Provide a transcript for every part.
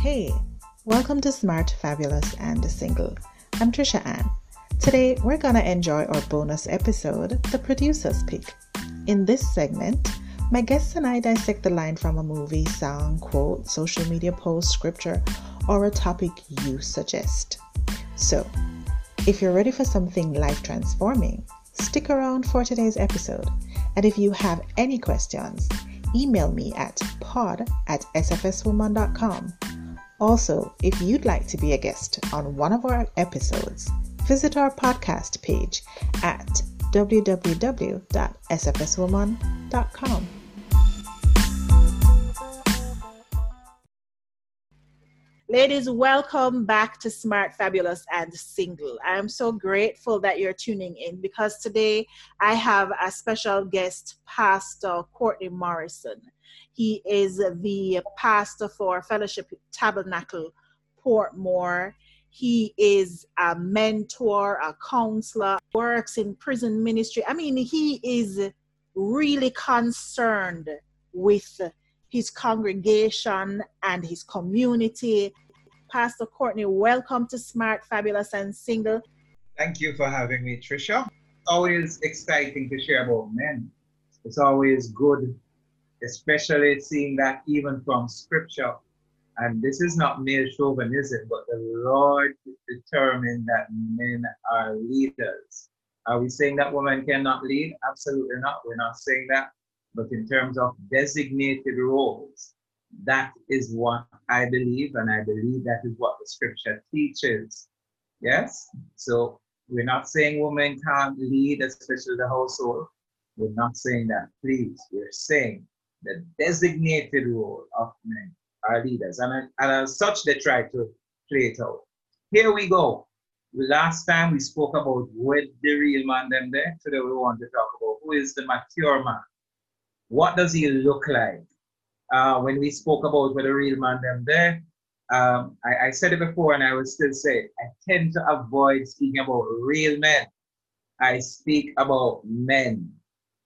Hey, welcome to Smart, Fabulous, and Single. I'm Tricia-Anne. Today, we're gonna enjoy our bonus episode, The Producer's Pick. In this segment, my guests and I dissect the line from a movie, song, quote, social media post, scripture, or a topic you suggest. So, if you're ready for something life transforming, stick around for today's episode. And if you have any questions, email me at pod at sfswoman.com. Also, if you'd like to be a guest on one of our episodes, visit our podcast page at www.sfswoman.com. Ladies, welcome back to Smart, Fabulous, and Single. I am so grateful that you're tuning in because today I have a special guest, Pastor Courtney Morrison. He is the pastor for Fellowship Tabernacle Portmore. He is a mentor, a counselor, works in prison ministry. I mean, he is really concerned with his congregation and his community. Pastor Courtney, welcome to Smart, Fabulous, and Single. Thank you for having me, Tricia. Always exciting to share about men. It's always good, especially seeing that even from scripture. And this is not male chauvinism, but the Lord determined that men are leaders. Are we saying that women cannot lead? Absolutely not. We're not saying that but in terms of designated roles, that is what I believe, and I believe that is what the scripture teaches. Yes? So we're not saying women can't lead, especially the household. We're not saying that, please. We're saying the designated role of men are leaders. And, and as such, they try to play it out. Here we go. Last time we spoke about with the real man them there. Today we want to talk about who is the mature man what does he look like? Uh, when we spoke about with a real man them there, um, I, I, said it before and I will still say it. I tend to avoid speaking about real men. I speak about men.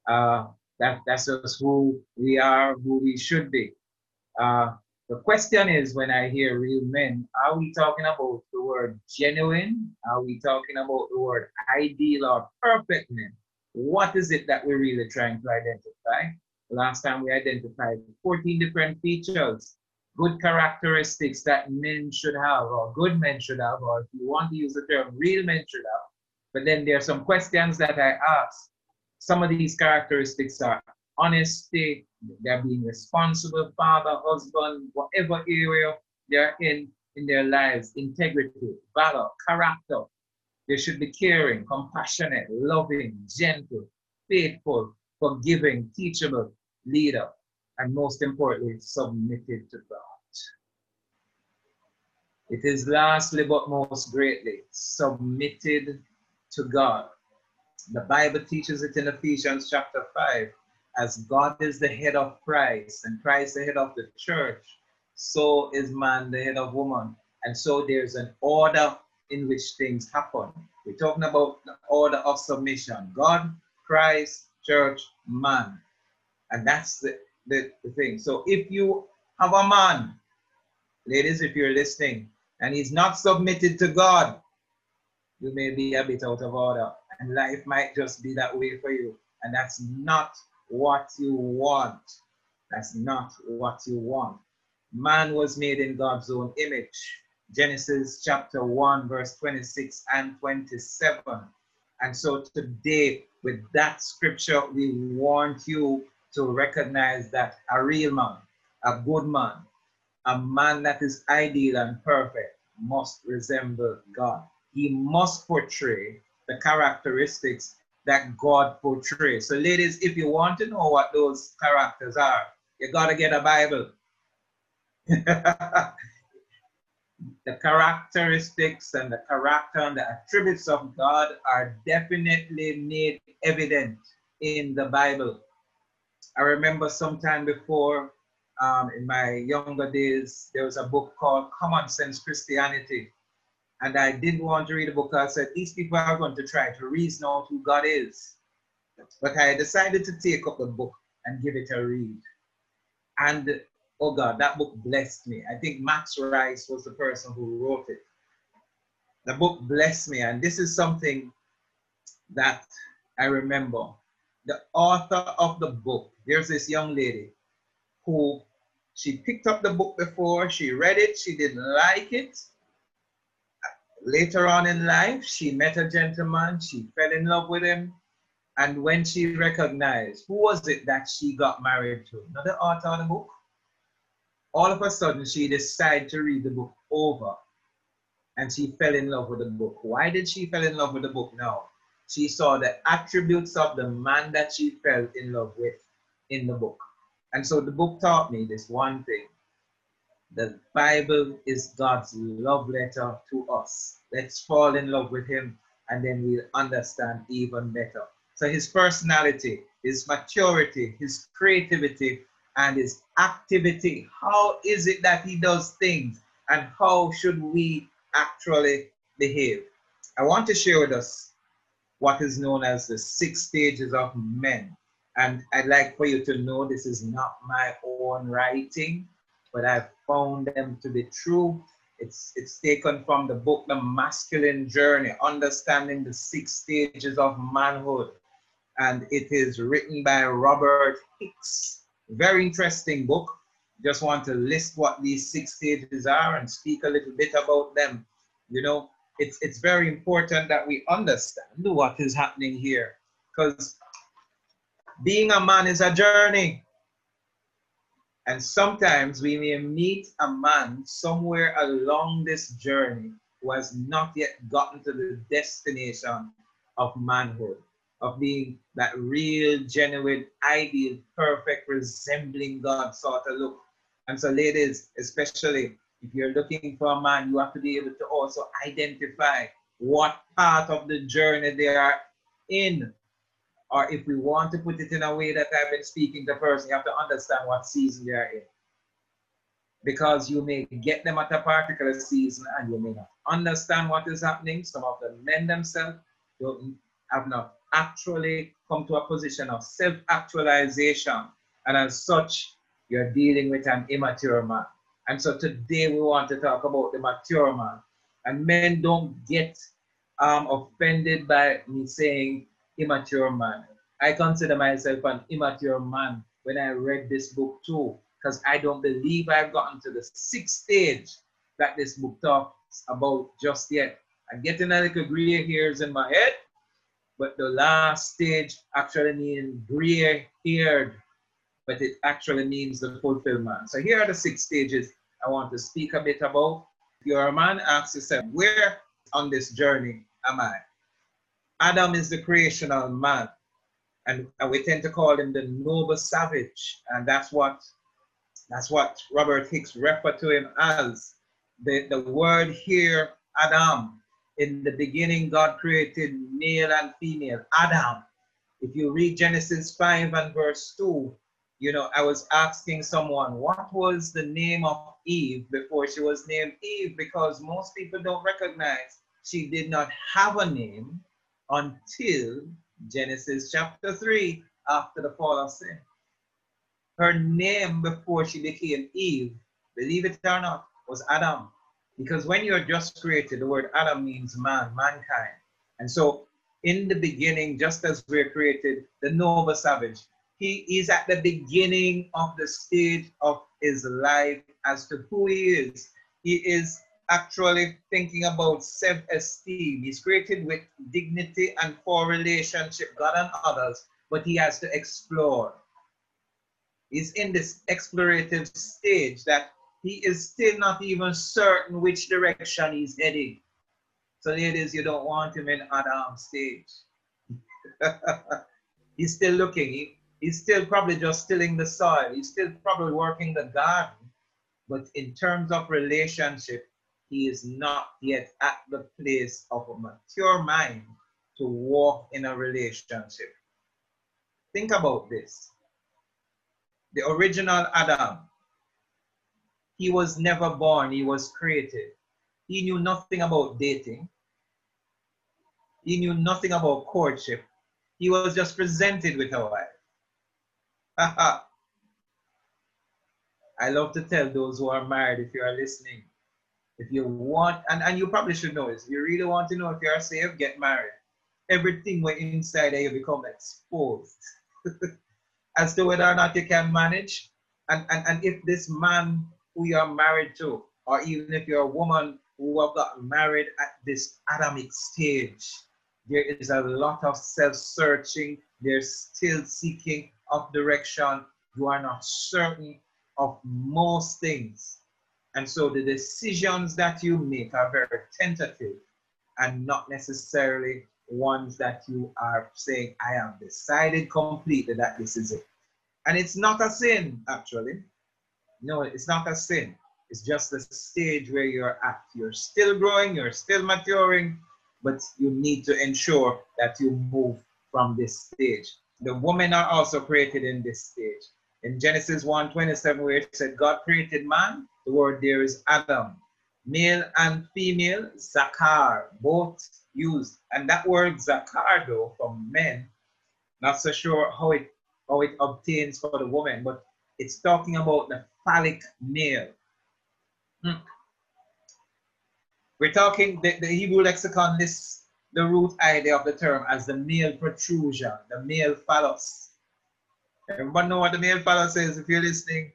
Uh, that, that's just who we are, who we should be. Uh, the question is when I hear real men, are we talking about the word genuine? Are we talking about the word ideal or perfect men? What is it that we're really trying to identify? Last time we identified 14 different features, good characteristics that men should have, or good men should have, or if you want to use the term, real men should have. But then there are some questions that I ask. Some of these characteristics are honesty, they're being responsible, father, husband, whatever area they're in in their lives, integrity, valor, character. They should be caring, compassionate, loving, gentle, faithful, forgiving, teachable, leader, and most importantly, submitted to God. It is lastly, but most greatly, submitted to God. The Bible teaches it in Ephesians chapter 5 as God is the head of Christ and Christ the head of the church, so is man the head of woman. And so there's an order in which things happen. We're talking about the order of submission God, Christ, church, man. And that's the, the, the thing. So if you have a man, ladies, if you're listening, and he's not submitted to God, you may be a bit out of order. And life might just be that way for you. And that's not what you want. That's not what you want. Man was made in God's own image. Genesis chapter 1, verse 26 and 27. And so today, with that scripture, we want you to recognize that a real man, a good man, a man that is ideal and perfect must resemble God. He must portray the characteristics that God portrays. So, ladies, if you want to know what those characters are, you got to get a Bible. the characteristics and the character and the attributes of God are definitely made evident in the Bible. I remember sometime before, um, in my younger days, there was a book called Common Sense Christianity. And I didn't want to read a book. I said, these people are going to try to reason out who God is. But I decided to take up the book and give it a read. And oh God, that book blessed me. I think Max Rice was the person who wrote it. The book blessed me, and this is something that I remember. The author of the book, there's this young lady who she picked up the book before, she read it, she didn't like it. Later on in life, she met a gentleman, she fell in love with him, and when she recognized who was it that she got married to, not the author of the book, all of a sudden she decided to read the book over and she fell in love with the book. Why did she fall in love with the book now? She saw the attributes of the man that she fell in love with in the book. And so the book taught me this one thing. The Bible is God's love letter to us. Let's fall in love with him and then we'll understand even better. So his personality, his maturity, his creativity, and his activity. How is it that he does things? And how should we actually behave? I want to share with us what is known as the six stages of men. And I'd like for you to know this is not my own writing, but I've found them to be true. It's, it's taken from the book, The Masculine Journey, Understanding the Six Stages of Manhood and it is written by Robert Hicks. Very interesting book. Just want to list what these six stages are and speak a little bit about them. You know, it's it's very important that we understand what is happening here because being a man is a journey. And sometimes we may meet a man somewhere along this journey who has not yet gotten to the destination of manhood of being that real, genuine, ideal, perfect, resembling God sort of look. And so, ladies, especially if you're looking for a man, you have to be able to also identify what part of the journey they are in. Or if we want to put it in a way that I've been speaking to person, you have to understand what season are in. Because you may get them at a particular season and you may not understand what is happening. Some of the men themselves don't have not actually come to a position of self actualization. And as such, you're dealing with an immature man. And so today we want to talk about the mature man. And men don't get um, offended by me saying immature man. I consider myself an immature man when I read this book too, because I don't believe I've gotten to the sixth stage that this book talks about just yet. I'm getting a little gray hairs in my head, but the last stage actually means gray haired, but it actually means the fulfillment. So here are the six stages I want to speak a bit about. If you're a man, ask yourself, where on this journey am I? Adam is the creational man, and, and we tend to call him the noble savage, and that's what that's what Robert Hicks referred to him as. The, the word here, Adam, in the beginning, God created male and female, Adam. If you read Genesis 5 and verse 2, you know, I was asking someone, what was the name of Eve before she was named Eve? Because most people don't recognize she did not have a name until Genesis chapter 3 after the fall of sin. Her name before she became Eve, believe it or not, was Adam. Because when you're just created, the word Adam means man, mankind. And so in the beginning, just as we're created, the noble savage, he is at the beginning of the stage of his life as to who he is. He is actually thinking about self-esteem. He's created with dignity and for relationship, God and others, but he has to explore. He's in this explorative stage that he is still not even certain which direction he's heading. So, ladies, you don't want him in Adam stage. he's still looking. He, he's still probably just tilling the soil. He's still probably working the garden. But in terms of relationship, he is not yet at the place of a mature mind to walk in a relationship. Think about this. The original Adam he was never born, he was created. He knew nothing about dating. He knew nothing about courtship. He was just presented with a wife. I love to tell those who are married, if you are listening, if you want, and, and you probably should know this, if you really want to know if you are safe, get married. Everything went inside there, you become exposed as to whether or not you can manage. And, and, and if this man who you are married to, or even if you're a woman who have got married at this Adamic stage, there is a lot of self-searching. There's still seeking of direction. You are not certain of most things. And so the decisions that you make are very tentative and not necessarily ones that you are saying, I have decided completely that this is it. And it's not a sin, actually. No, it's not a sin. It's just the stage where you're at. You're still growing, you're still maturing, but you need to ensure that you move from this stage. The women are also created in this stage. In Genesis 1:27, where it said God created man, the word there is Adam. Male and female, Zakar, both used. And that word Zakar, though, from men, not so sure how it how it obtains for the woman, but it's talking about the phallic male. Hmm. We're talking, the, the Hebrew lexicon lists the root idea of the term as the male protrusion, the male phallus. Everyone know what the male phallus is if you're listening?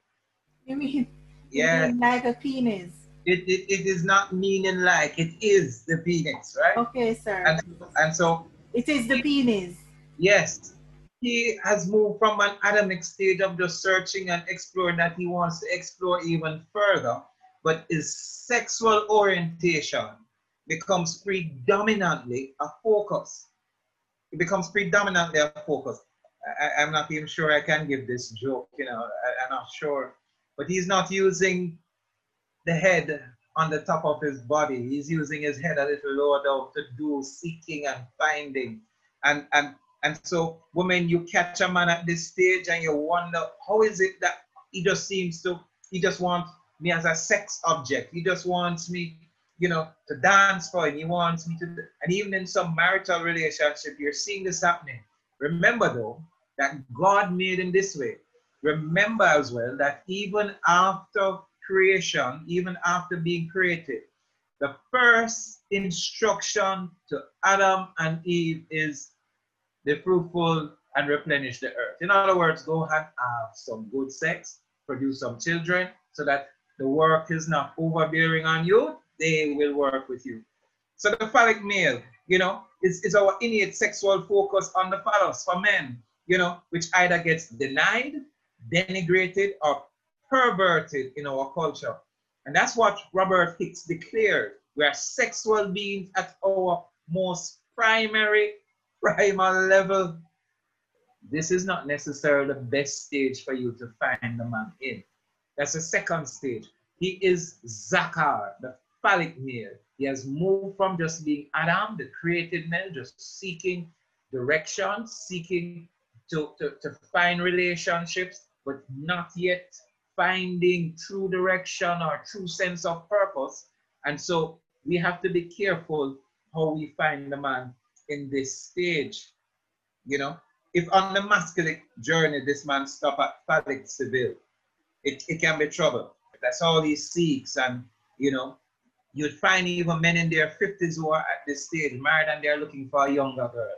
You mean, yeah. like a penis? It, it, it is not meaning like, it is the penis, right? Okay, sir. And, and so. It is the penis. Yes. He has moved from an Adamic stage of just searching and exploring that he wants to explore even further but his sexual orientation becomes predominantly a focus. It becomes predominantly a focus. I, am not even sure I can give this joke, you know, I, I'm not sure. But he's not using the head on the top of his body. He's using his head a little lower down to do seeking and finding. And and and so women, you catch a man at this stage and you wonder, how is it that he just seems to, he just wants me as a sex object. He just wants me, you know, to dance for him. He wants me to, and even in some marital relationship, you're seeing this happening. Remember though, that God made him this way. Remember as well that even after creation, even after being created, the first instruction to Adam and Eve is the fruitful and replenish the earth. In other words, go and have some good sex, produce some children, so that the work is not overbearing on you, they will work with you. So the phallic male, you know, is, is our innate sexual focus on the phallus for men, you know, which either gets denied, denigrated, or perverted in our culture. And that's what Robert Hicks declared. We are sexual beings at our most primary, primal level. This is not necessarily the best stage for you to find the man in. That's the second stage. He is Zakar, the phallic male. He has moved from just being Adam, the created male, just seeking direction, seeking to, to, to find relationships, but not yet finding true direction or true sense of purpose. And so we have to be careful how we find the man in this stage. You know, if on the masculine journey, this man stop at phallic Seville, it, it can be trouble. That's all he seeks. And, you know, you'd find even men in their 50s who are at this stage married and they're looking for a younger girl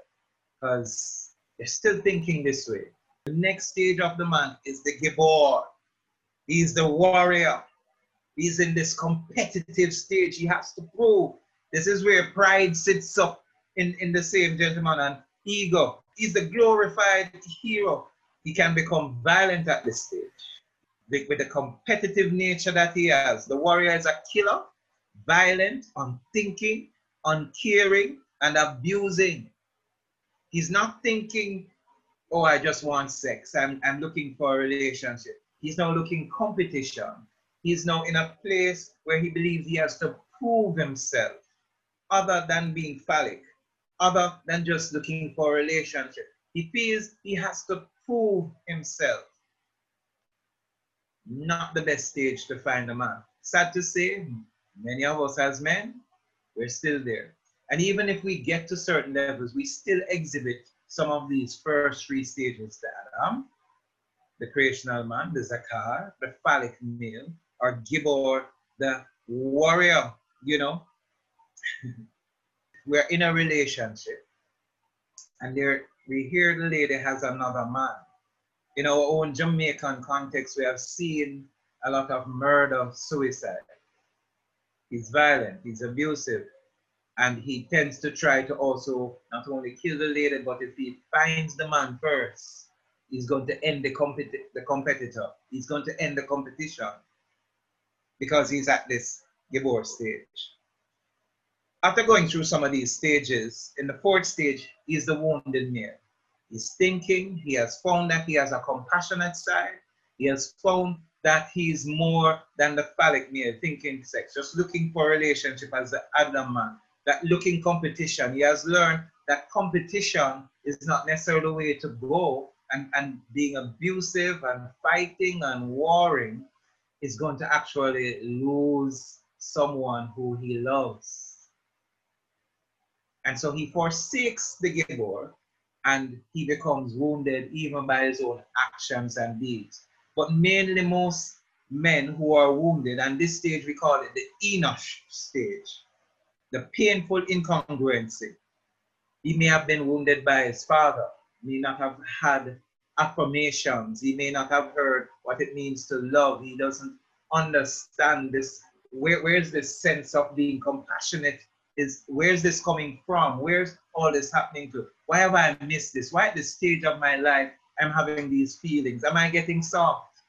because they're still thinking this way. The next stage of the man is the Gibor. He's the warrior. He's in this competitive stage. He has to prove. This is where pride sits up in, in the same gentleman and ego. He's the glorified hero. He can become violent at this stage with the competitive nature that he has. The warrior is a killer, violent, unthinking, uncaring, and abusing. He's not thinking, oh, I just want sex. I'm, I'm looking for a relationship. He's now looking competition. He's now in a place where he believes he has to prove himself other than being phallic, other than just looking for a relationship. He feels he has to prove himself not the best stage to find a man. Sad to say, many of us as men, we're still there. And even if we get to certain levels, we still exhibit some of these first three stages to Adam. the creational man, the Zakar, the phallic male, or Gibor, the warrior, you know. We're in a relationship, and there we hear the lady has another man. In our own Jamaican context, we have seen a lot of murder, suicide. He's violent, he's abusive, and he tends to try to also not only kill the lady, but if he finds the man first, he's going to end the, competi- the competitor. He's going to end the competition because he's at this divorce stage. After going through some of these stages, in the fourth stage, he's the wounded man. He's thinking, he has found that he has a compassionate side. He has found that he's more than the phallic male, thinking sex, just looking for relationship as the Adam man, that looking competition. He has learned that competition is not necessarily the way to go, and, and being abusive and fighting and warring is going to actually lose someone who he loves. And so he forsakes the Gibor and he becomes wounded even by his own actions and deeds. But mainly most men who are wounded, and this stage we call it the Enosh stage, the painful incongruency. He may have been wounded by his father, may not have had affirmations, he may not have heard what it means to love, he doesn't understand this. Where, where's this sense of being compassionate is where's this coming from? Where's all this happening to? Why have I missed this? Why at this stage of my life I'm having these feelings? Am I getting soft?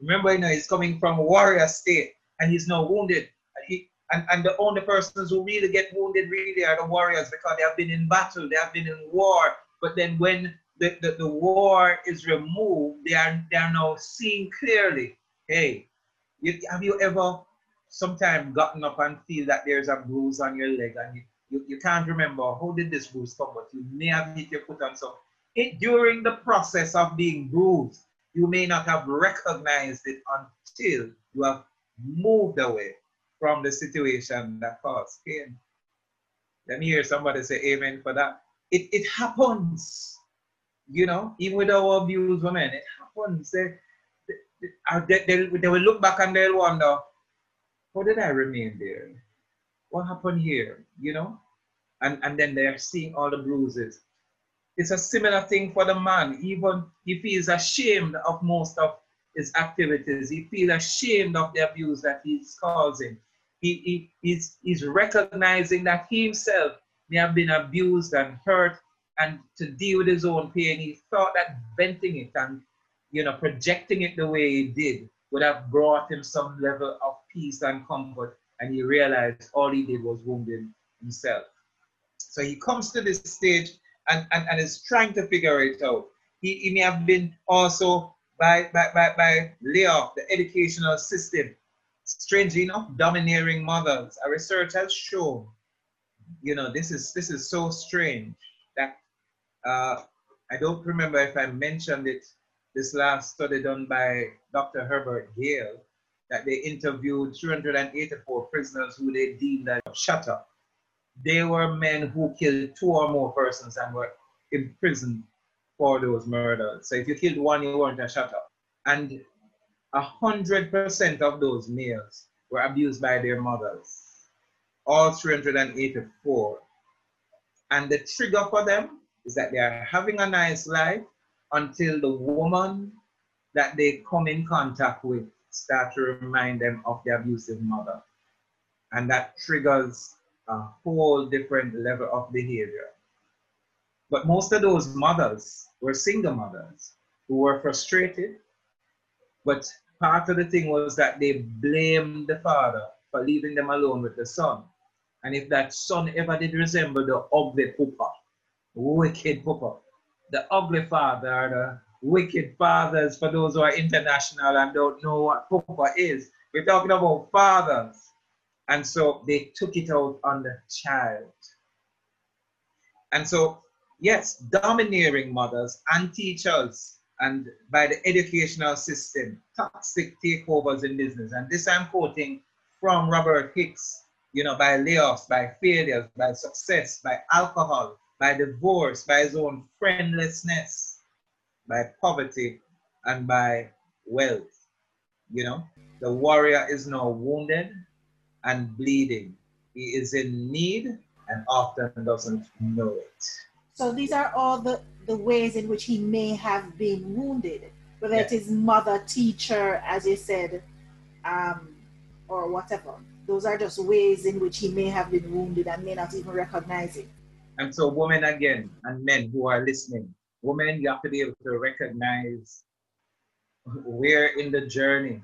Remember, you know, he's coming from warrior state and he's now wounded. He, and, and the only persons who really get wounded really are the warriors because they have been in battle, they have been in war. But then when the, the, the war is removed, they are, they are now seeing clearly. Hey, you, have you ever sometimes gotten up and feel that there's a bruise on your leg and you, you, you can't remember how did this bruise come, but you may have hit your foot on something. During the process of being bruised, you may not have recognized it until you have moved away from the situation that caused pain. Let me hear somebody say amen for that. It, it happens, you know, even with our abused women, it happens. They, they, they, they will look back and they'll wonder, how did I remain there? What happened here? You know? And, and then they're seeing all the bruises. It's a similar thing for the man. Even he feels ashamed of most of his activities. He feels ashamed of the abuse that he's causing. He, he, he's, he's recognizing that he himself may have been abused and hurt and to deal with his own pain, he thought that venting it and you know projecting it the way he did would have brought him some level of peace and comfort. And he realized all he did was wounding himself. So he comes to this stage and, and, and is trying to figure it out. He, he may have been also by, by, by, by layoff, the educational system, strangely enough, domineering mothers. A research has shown, you know, this is this is so strange that uh, I don't remember if I mentioned it this last study done by Dr. Herbert Gale, that they interviewed 384 prisoners who they deemed as shut up. They were men who killed two or more persons and were imprisoned for those murders. So if you killed one, you weren't a shut up. And 100% of those males were abused by their mothers. All 384. And the trigger for them is that they are having a nice life until the woman that they come in contact with start to remind them of the abusive mother. And that triggers a whole different level of behavior. But most of those mothers were single mothers who were frustrated. But part of the thing was that they blamed the father for leaving them alone with the son. And if that son ever did resemble the ugly papa, wicked papa, the ugly father the wicked fathers for those who are international and don't know what Papa is. We're talking about fathers. And so they took it out on the child. And so, yes, domineering mothers and teachers and by the educational system, toxic takeovers in business. And this I'm quoting from Robert Hicks, you know, by layoffs, by failures, by success, by alcohol, by divorce, by his own friendlessness, by poverty, and by wealth. You know, the warrior is now wounded and bleeding. He is in need and often doesn't know it. So these are all the, the ways in which he may have been wounded, whether it is mother, teacher, as you said, um, or whatever. Those are just ways in which he may have been wounded and may not even recognize it. And so, women again, and men who are listening, women, you have to be able to recognize where in the journey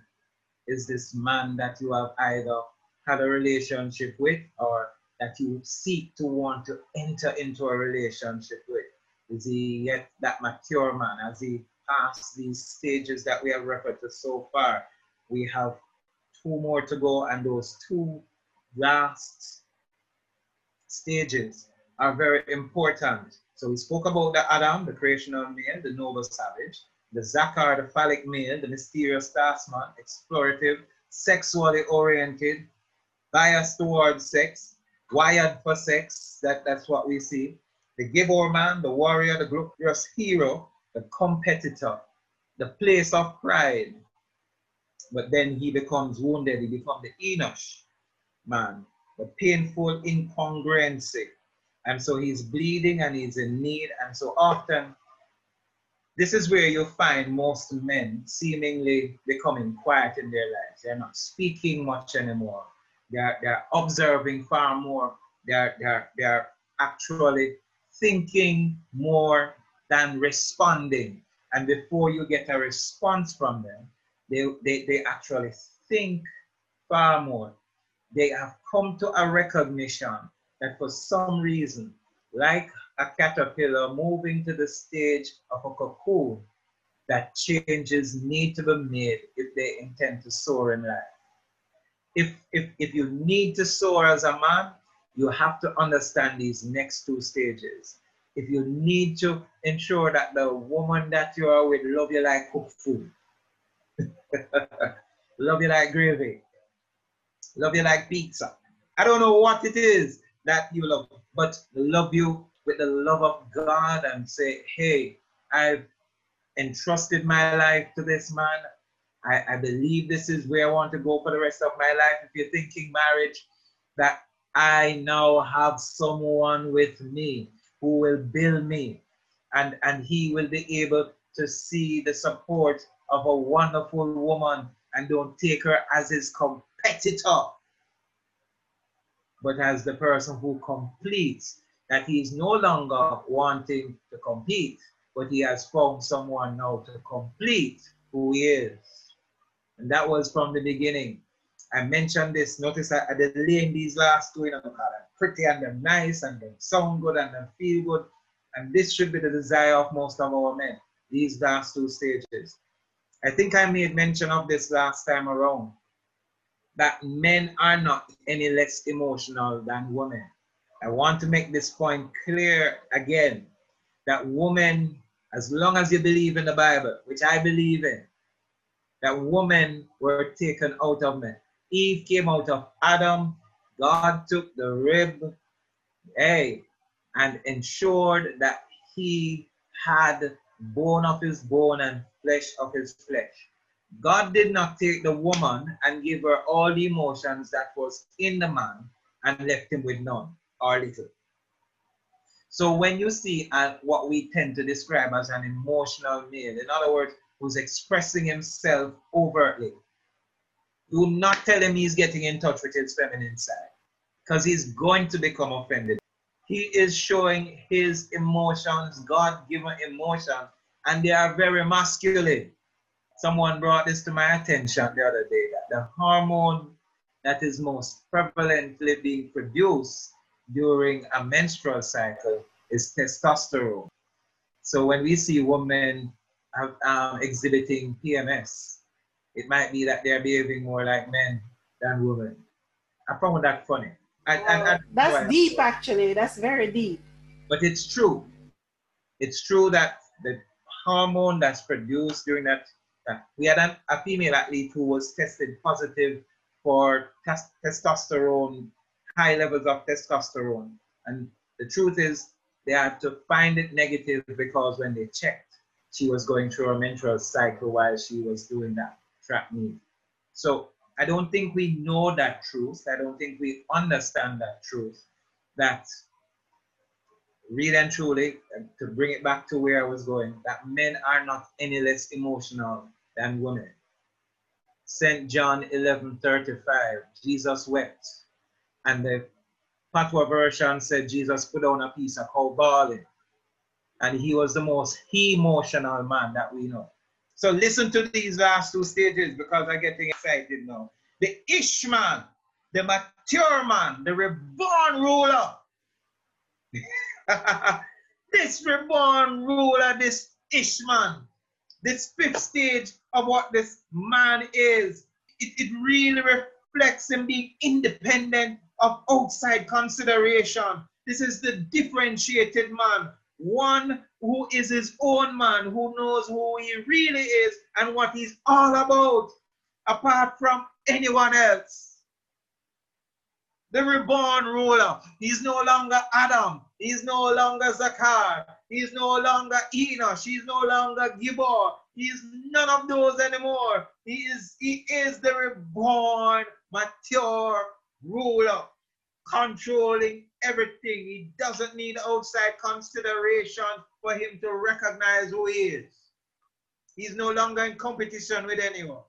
is this man that you have either had a relationship with or that you seek to want to enter into a relationship with? Is he yet that mature man? Has he passed these stages that we have referred to so far? We have two more to go, and those two last stages are very important. So we spoke about the Adam, the creational male, the noble savage, the Zakar, the phallic male, the mysterious taskman, explorative, sexually oriented, biased towards sex, wired for sex. That, that's what we see. The Gibor man, the warrior, the glorious hero, the competitor, the place of pride. But then he becomes wounded, he becomes the Enosh man, the painful incongruency. And so he's bleeding and he's in need. And so often, this is where you'll find most men seemingly becoming quiet in their lives. They're not speaking much anymore. They're, they're observing far more. They're, they're, they're actually thinking more than responding. And before you get a response from them, they, they, they actually think far more. They have come to a recognition that for some reason, like a caterpillar moving to the stage of a cocoon, that changes need to be made if they intend to soar in life if, if, if you need to soar as a man, you have to understand these next two stages. If you need to ensure that the woman that you are with love you like cooked food, love you like gravy, love you like pizza. I don't know what it is that you love, but love you with the love of God and say, hey, I've entrusted my life to this man. I, I believe this is where I want to go for the rest of my life. If you're thinking marriage, that I now have someone with me who will build me and, and he will be able to see the support of a wonderful woman and don't take her as his competitor, but as the person who completes, that he is no longer wanting to compete, but he has found someone now to complete who he is. And that was from the beginning. I mentioned this. Notice I, I delaying these last two, you know, they're pretty and they're nice and they sound good and they feel good. And this should be the desire of most of our men, these last two stages. I think I made mention of this last time around that men are not any less emotional than women. I want to make this point clear again that women, as long as you believe in the Bible, which I believe in, that women were taken out of men. Eve came out of Adam. God took the rib, hey, and ensured that he had bone of his bone and flesh of his flesh. God did not take the woman and give her all the emotions that was in the man and left him with none or little. So when you see uh, what we tend to describe as an emotional male, in other words, who's expressing himself overtly. Do not tell him he's getting in touch with his feminine side because he's going to become offended. He is showing his emotions, God given emotions, and they are very masculine. Someone brought this to my attention the other day that the hormone that is most prevalently being produced during a menstrual cycle is testosterone. So when we see women um, exhibiting PMS, it might be that they're behaving more like men than women. I found that funny. And, and, and that's deep, actually. That's very deep. But it's true. It's true that the hormone that's produced during that, that we had an, a female athlete who was tested positive for tes- testosterone, high levels of testosterone. And the truth is, they had to find it negative because when they checked, she was going through a menstrual cycle while she was doing that So I don't think we know that truth. I don't think we understand that truth. That really and truly, to bring it back to where I was going, that men are not any less emotional than women. St. John 11 35, Jesus wept. And the Patois version said Jesus put on a piece of cow bawling. And he was the most emotional man that we know. So listen to these last two stages because I'm getting excited now. The Ishman, the mature man, the reborn ruler. this reborn ruler, this Ishman, this fifth stage of what this man is, it, it really reflects him being independent of outside consideration. This is the differentiated man, one who is his own man, who knows who he really is and what he's all about, apart from anyone else. The reborn ruler, he's no longer Adam, he's no longer Zakar, he's no longer Enosh, he's no longer Gibor, he's none of those anymore. He is, he is the reborn, mature ruler, controlling everything. He doesn't need outside consideration for him to recognize who he is. He's no longer in competition with anyone.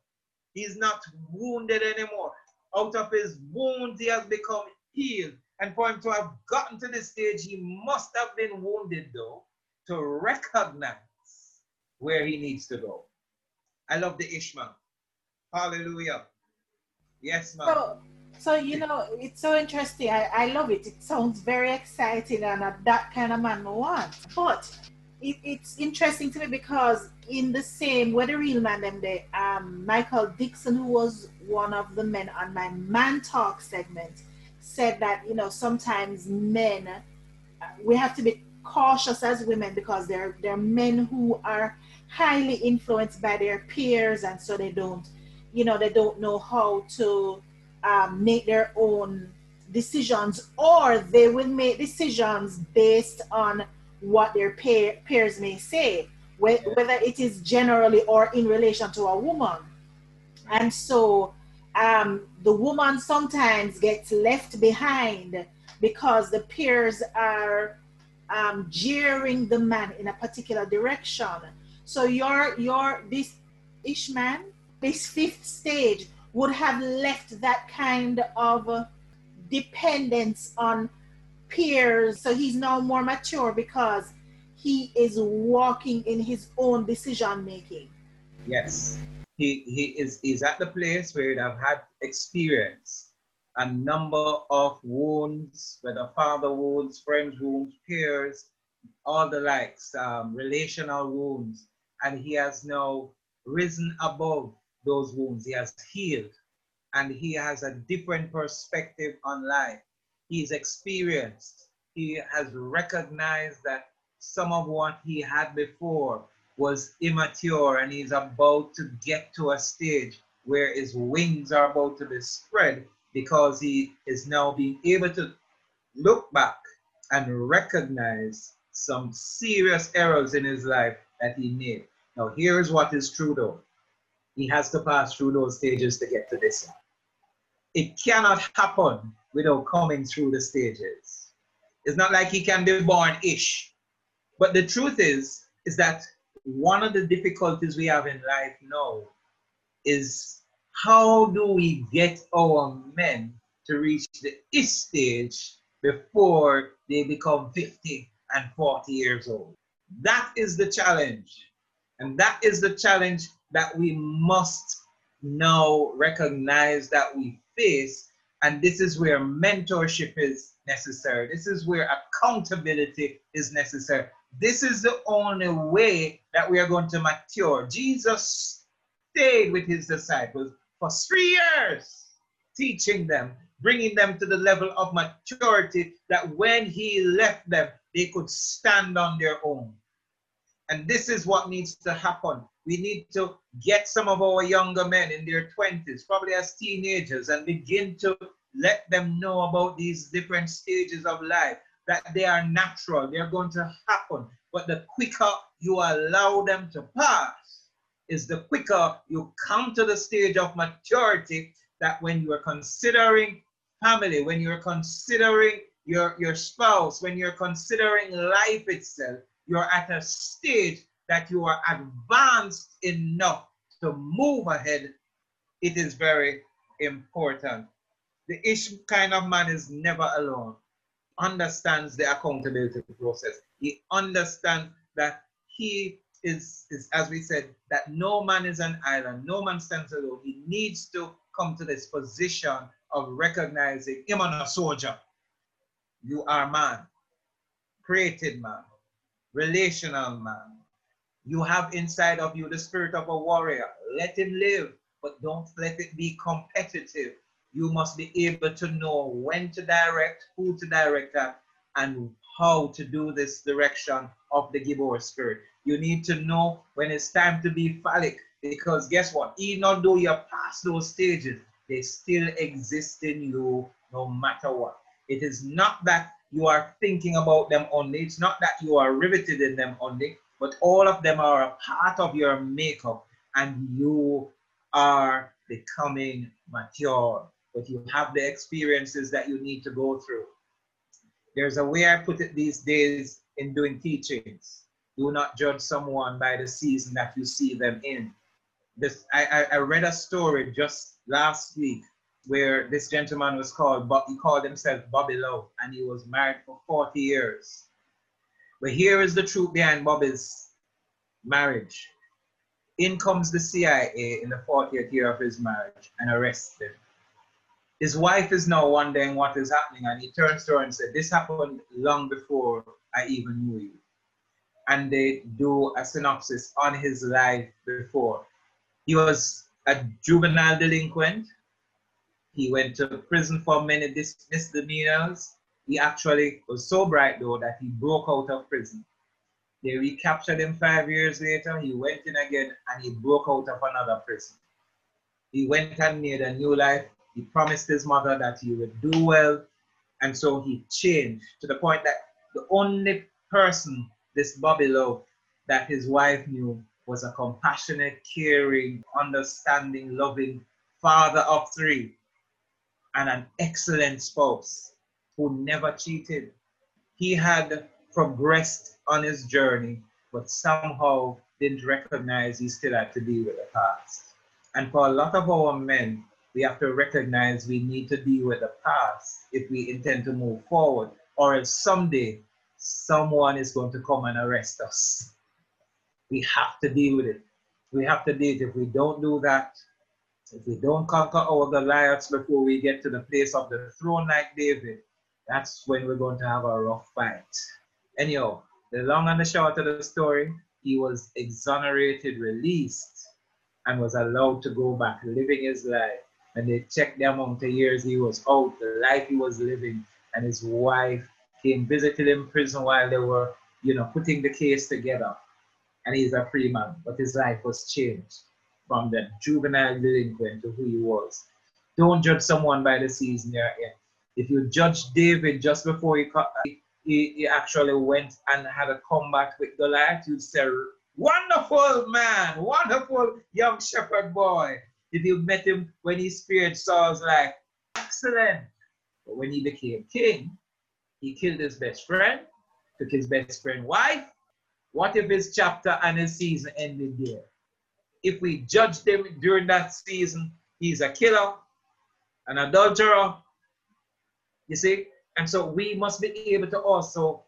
He's not wounded anymore. Out of his wounds, he has become healed. And for him to have gotten to this stage, he must have been wounded, though, to recognize where he needs to go. I love the Ishman. Hallelujah. Yes, ma'am. So, so you know, it's so interesting. I, I love it. It sounds very exciting and that kind of man want. But it, it's interesting to me because in the same where the real man them um, Michael Dixon, who was one of the men on my man talk segment, said that you know sometimes men uh, we have to be cautious as women because they're they're men who are highly influenced by their peers and so they don't you know they don't know how to um, make their own decisions or they will make decisions based on what their peer, peers may say whether it is generally or in relation to a woman. And so um, the woman sometimes gets left behind because the peers are um, jeering the man in a particular direction. So your your this Ishman, this fifth stage would have left that kind of dependence on peers. So he's now more mature because he is walking in his own decision making. Yes. He, he is is at the place where have had experience a number of wounds, whether father wounds, friends wounds, peers, all the likes, um, relational wounds and he has now risen above those wounds. He has healed and he has a different perspective on life. He's experienced. He has recognized that some of what he had before was immature and he's about to get to a stage where his wings are about to be spread because he is now being able to look back and recognize some serious errors in his life that he made. Now, here's what is true though. He has to pass through those stages to get to this. It cannot happen without coming through the stages. It's not like he can be born ish. But the truth is, is that one of the difficulties we have in life now is how do we get our men to reach the ish stage before they become 50 and 40 years old? That is the challenge. And that is the challenge that we must now recognize that we face. And this is where mentorship is necessary. This is where accountability is necessary. This is the only way that we are going to mature. Jesus stayed with his disciples for three years, teaching them, bringing them to the level of maturity that when he left them, they could stand on their own. And this is what needs to happen. We need to get some of our younger men in their 20s, probably as teenagers, and begin to let them know about these different stages of life, that they are natural, they're going to happen. But the quicker you allow them to pass, is the quicker you come to the stage of maturity that when you are considering family, when you're considering your, your spouse, when you're considering life itself, you're at a stage that you are advanced enough to move ahead. It is very important. The ish kind of man is never alone. Understands the accountability process. He understands that he is, is, as we said, that no man is an island, no man stands alone. He needs to come to this position of recognizing him on a soldier. You are man, created man, relational man. You have inside of you the spirit of a warrior. Let him live, but don't let it be competitive. You must be able to know when to direct, who to direct at, and how to do this direction of the Gibor spirit. You need to know when it's time to be phallic because guess what? Even though you're past those stages, they still exist in you no matter what. It is not that you are thinking about them only, it's not that you are riveted in them only, but all of them are a part of your makeup and you are becoming mature. But you have the experiences that you need to go through. There's a way I put it these days in doing teachings. Do not judge someone by the season that you see them in. This I, I, I read a story just last week where this gentleman was called, but he called himself Bobby Love, and he was married for 40 years. But here is the truth behind Bobby's marriage. In comes the CIA in the 40th year of his marriage and arrests him. His wife is now wondering what is happening, and he turns to her and said, This happened long before I even knew you and they do a synopsis on his life before. He was a juvenile delinquent. He went to prison for many misdemeanors. He actually was so bright though that he broke out of prison. They recaptured him five years later. He went in again and he broke out of another prison. He went and made a new life. He promised his mother that he would do well. And so he changed to the point that the only person this Bobby loved that his wife knew was a compassionate, caring, understanding, loving father of three and an excellent spouse who never cheated. He had progressed on his journey, but somehow didn't recognize he still had to deal with the past. And for a lot of our men, we have to recognize we need to deal with the past if we intend to move forward, or else someday someone is going to come and arrest us. We have to deal with it. We have to deal it. If we don't do that, if we don't conquer our Goliaths before we get to the place of the throne like David, that's when we're going to have a rough fight. Anyhow, the long and the short of the story, he was exonerated, released, and was allowed to go back living his life. And they checked the amount of years he was out, the life he was living, and his wife came visited him in prison while they were, you know, putting the case together. And he's a free man, but his life was changed from that juvenile delinquent to who he was. Don't judge someone by the season they're in. If you judge David just before he, he, he actually went and had a comeback with Goliath, you'd say, wonderful man, wonderful young shepherd boy. If you met him when he speared Saul's like, excellent. But when he became king, he killed his best friend, took his best friend's wife. What if his chapter and his season ended there? If we judge him during that season, he's a killer, an adulterer. You see? And so we must be able to also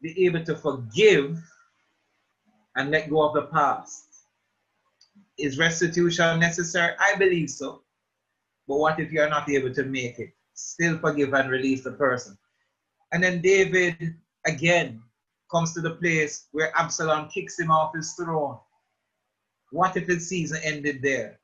be able to forgive and let go of the past. Is restitution necessary? I believe so. But what if you're not able to make it? Still forgive and release the person. And then David again comes to the place where Absalom kicks him off his throne. What if his season ended there?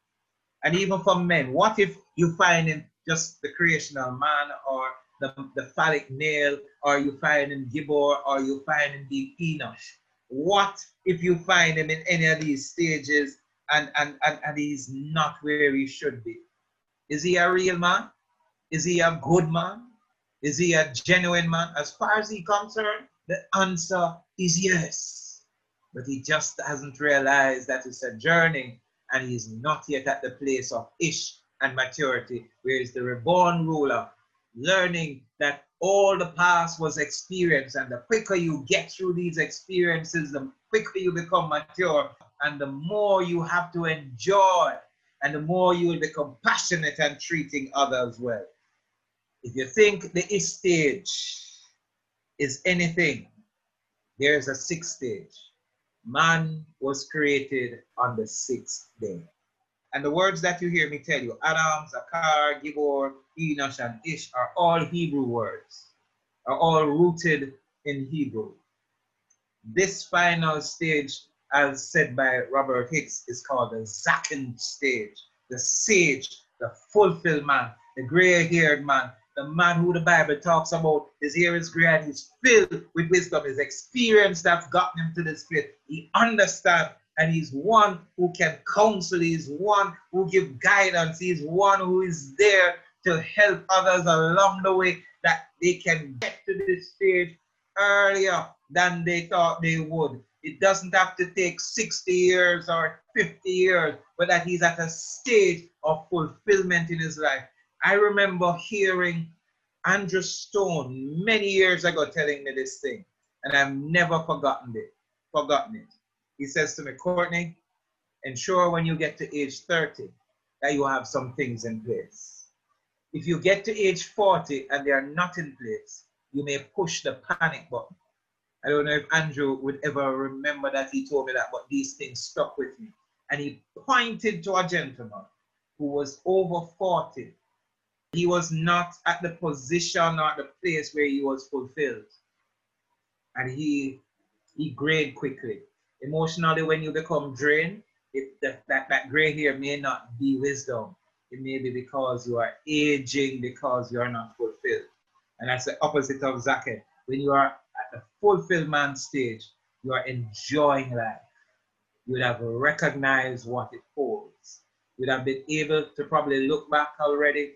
And even for men, what if you find him just the creational man or the, the phallic male, or you find him Gibor, or you find him the Enosh? What if you find him in any of these stages and, and, and, and he's not where he should be? Is he a real man? Is he a good man? Is he a genuine man? As far as he concerned, the answer is yes. But he just hasn't realized that it's a journey and he's not yet at the place of ish and maturity, where he's the reborn ruler, learning that all the past was experience, and the quicker you get through these experiences, the quicker you become mature, and the more you have to enjoy, and the more you will become passionate and treating others well. If you think the ish stage is anything, there's a sixth stage. Man was created on the sixth day. And the words that you hear me tell you, Adam, Zakar, Gibor, Enosh, and Ish, are all Hebrew words, are all rooted in Hebrew. This final stage, as said by Robert Hicks, is called the Zaken stage, the sage, the fulfilled man, the gray haired man, the man who the Bible talks about, his hair is and he's filled with wisdom, his experience that's gotten him to this place. He understands and he's one who can counsel, he's one who give guidance, he's one who is there to help others along the way that they can get to this stage earlier than they thought they would. It doesn't have to take 60 years or 50 years, but that he's at a stage of fulfillment in his life. I remember hearing Andrew Stone many years ago telling me this thing, and I've never forgotten it. Forgotten it. He says to me, Courtney, ensure when you get to age 30 that you have some things in place. If you get to age 40 and they are not in place, you may push the panic button. I don't know if Andrew would ever remember that he told me that, but these things stuck with me. And he pointed to a gentleman who was over 40 he was not at the position or the place where he was fulfilled. And he he grayed quickly. Emotionally, when you become drained, it, that, that, that gray hair may not be wisdom. It may be because you are aging because you are not fulfilled. And that's the opposite of Zaken. When you are at the fulfillment stage, you are enjoying life. You would have recognized what it holds. You would have been able to probably look back already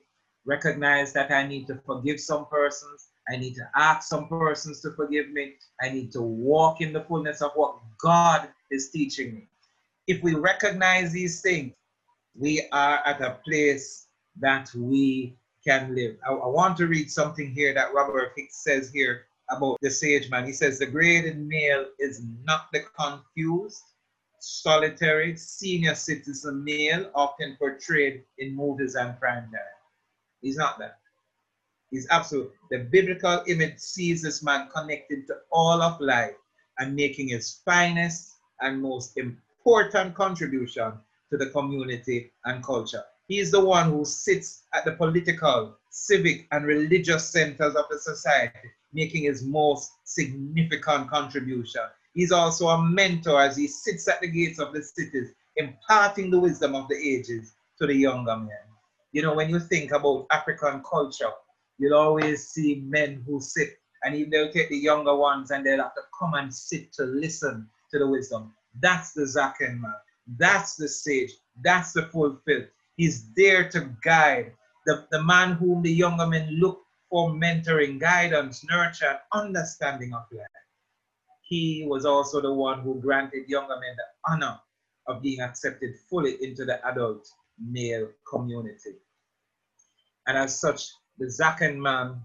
recognize that I need to forgive some persons. I need to ask some persons to forgive me. I need to walk in the fullness of what God is teaching me. If we recognize these things, we are at a place that we can live. I, I want to read something here that Robert Hicks says here about the sage man. He says, The graded male is not the confused, solitary, senior citizen male often portrayed in movies and time. He's not that. He's absolute. The biblical image sees this man connected to all of life and making his finest and most important contribution to the community and culture. He is the one who sits at the political, civic, and religious centers of the society, making his most significant contribution. He's also a mentor as he sits at the gates of the cities, imparting the wisdom of the ages to the younger men you know, when you think about African culture, you'll always see men who sit and even they'll take the younger ones and they'll have to come and sit to listen to the wisdom. That's the Zaken man. That's the sage. That's the fulfilled. He's there to guide the, the man whom the younger men look for mentoring, guidance, nurture, and understanding of life. He was also the one who granted younger men the honor of being accepted fully into the adult male community. And as such, the Zaken man,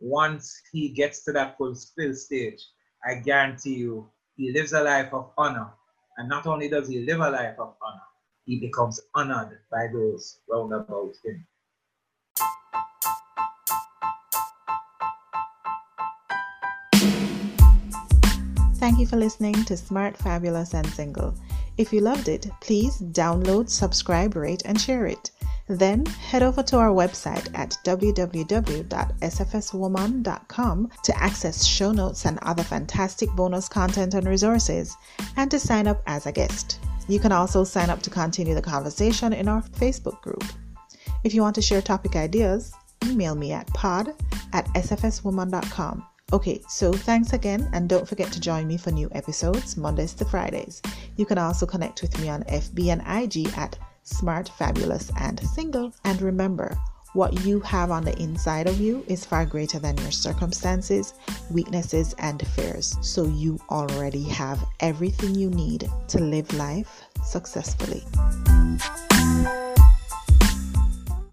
once he gets to that fulfilled stage, I guarantee you, he lives a life of honor. And not only does he live a life of honor, he becomes honored by those round about him. Thank you for listening to Smart, Fabulous, and Single. If you loved it, please download, subscribe, rate, and share it. Then head over to our website at www.sfswoman.com to access show notes and other fantastic bonus content and resources, and to sign up as a guest. You can also sign up to continue the conversation in our Facebook group. If you want to share topic ideas, email me at pod at sfswoman.com. Okay, so thanks again, and don't forget to join me for new episodes Mondays to Fridays. You can also connect with me on FB and IG at Smart, Fabulous, and Single. And remember, what you have on the inside of you is far greater than your circumstances, weaknesses, and fears. So you already have everything you need to live life successfully.